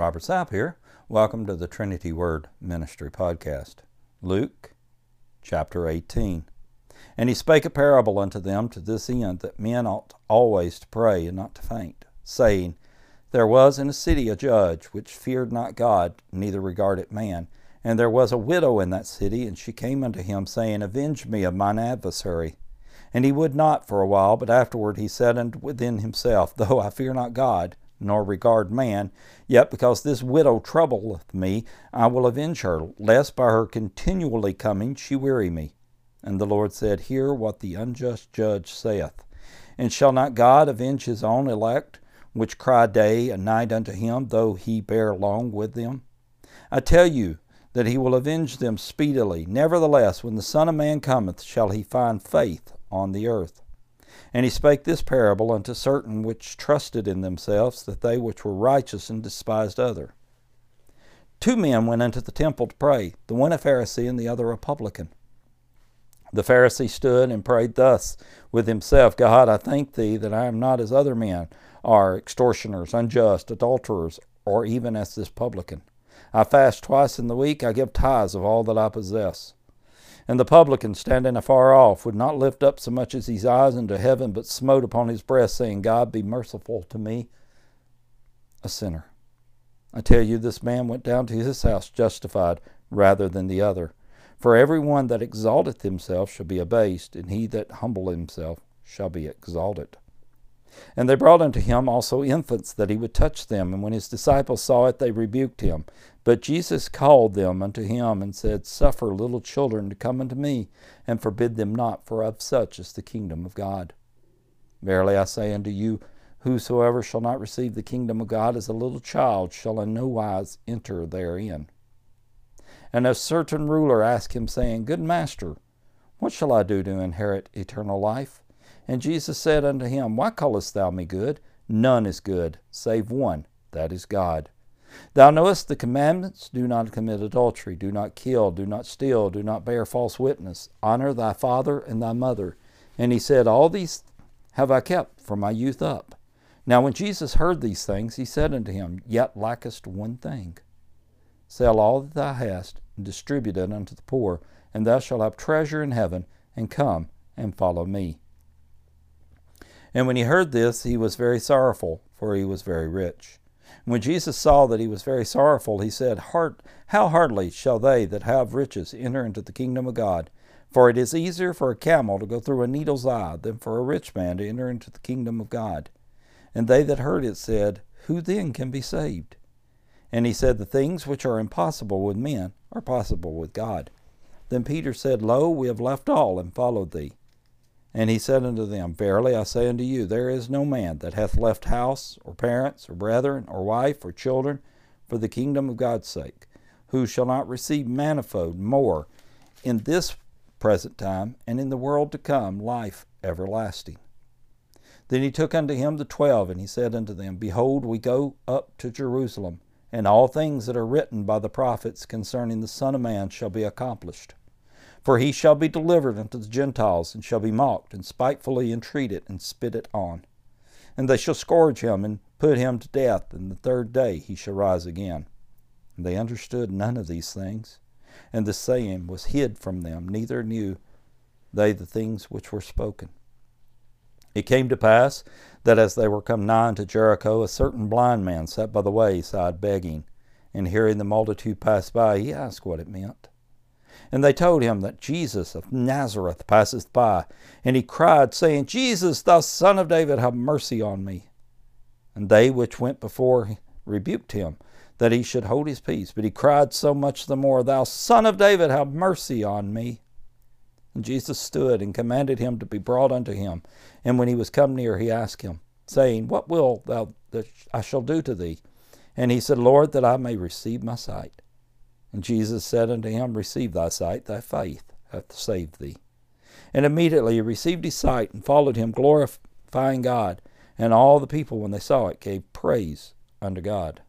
Robert Sapp here. Welcome to the Trinity Word Ministry Podcast. Luke chapter 18. And he spake a parable unto them to this end that men ought always to pray and not to faint, saying, There was in a city a judge which feared not God, neither regarded man. And there was a widow in that city, and she came unto him, saying, Avenge me of mine adversary. And he would not for a while, but afterward he said unto within himself, Though I fear not God, nor regard man. Yet because this widow troubleth me, I will avenge her, lest by her continually coming she weary me. And the Lord said, Hear what the unjust judge saith. And shall not God avenge his own elect, which cry day and night unto him, though he bear long with them? I tell you that he will avenge them speedily. Nevertheless, when the Son of Man cometh, shall he find faith on the earth? And he spake this parable unto certain which trusted in themselves that they which were righteous and despised other. Two men went into the temple to pray, the one a Pharisee and the other a publican. The Pharisee stood and prayed thus with himself God, I thank thee that I am not as other men are, extortioners, unjust, adulterers, or even as this publican. I fast twice in the week, I give tithes of all that I possess. And the publican, standing afar off, would not lift up so much as his eyes into heaven, but smote upon his breast, saying, God, be merciful to me, a sinner. I tell you, this man went down to his house justified rather than the other. For every one that exalteth himself shall be abased, and he that humbleth himself shall be exalted. And they brought unto him also infants, that he would touch them. And when his disciples saw it, they rebuked him. But Jesus called them unto him, and said, Suffer little children to come unto me, and forbid them not, for of such is the kingdom of God. Verily I say unto you, Whosoever shall not receive the kingdom of God as a little child shall in no wise enter therein. And a certain ruler asked him, saying, Good master, what shall I do to inherit eternal life? And Jesus said unto him, Why callest thou me good? None is good, save one, that is God. Thou knowest the commandments do not commit adultery, do not kill, do not steal, do not bear false witness, honor thy father and thy mother. And he said, All these have I kept from my youth up. Now when Jesus heard these things, he said unto him, Yet lackest one thing. Sell all that thou hast, and distribute it unto the poor, and thou shalt have treasure in heaven, and come and follow me. And when he heard this, he was very sorrowful, for he was very rich. And when Jesus saw that he was very sorrowful, he said, Heart, How hardly shall they that have riches enter into the kingdom of God? For it is easier for a camel to go through a needle's eye than for a rich man to enter into the kingdom of God. And they that heard it said, Who then can be saved? And he said, The things which are impossible with men are possible with God. Then Peter said, Lo, we have left all and followed thee. And he said unto them, Verily I say unto you, there is no man that hath left house, or parents, or brethren, or wife, or children, for the kingdom of God's sake, who shall not receive manifold more in this present time, and in the world to come life everlasting. Then he took unto him the twelve, and he said unto them, Behold, we go up to Jerusalem, and all things that are written by the prophets concerning the Son of Man shall be accomplished. For he shall be delivered unto the Gentiles, and shall be mocked, and spitefully entreated, and spitted on. And they shall scourge him, and put him to death, and the third day he shall rise again. And they understood none of these things. And the saying was hid from them, neither knew they the things which were spoken. It came to pass that as they were come nigh unto Jericho, a certain blind man sat by the wayside begging. And hearing the multitude pass by, he asked what it meant. And they told him that Jesus of Nazareth passeth by. And he cried, saying, Jesus, thou son of David, have mercy on me. And they which went before rebuked him, that he should hold his peace. But he cried so much the more, Thou son of David, have mercy on me. And Jesus stood and commanded him to be brought unto him. And when he was come near, he asked him, saying, What will thou that I shall do to thee? And he said, Lord, that I may receive my sight. And Jesus said unto him, Receive thy sight, thy faith hath saved thee. And immediately he received his sight and followed him, glorifying God. And all the people, when they saw it, gave praise unto God.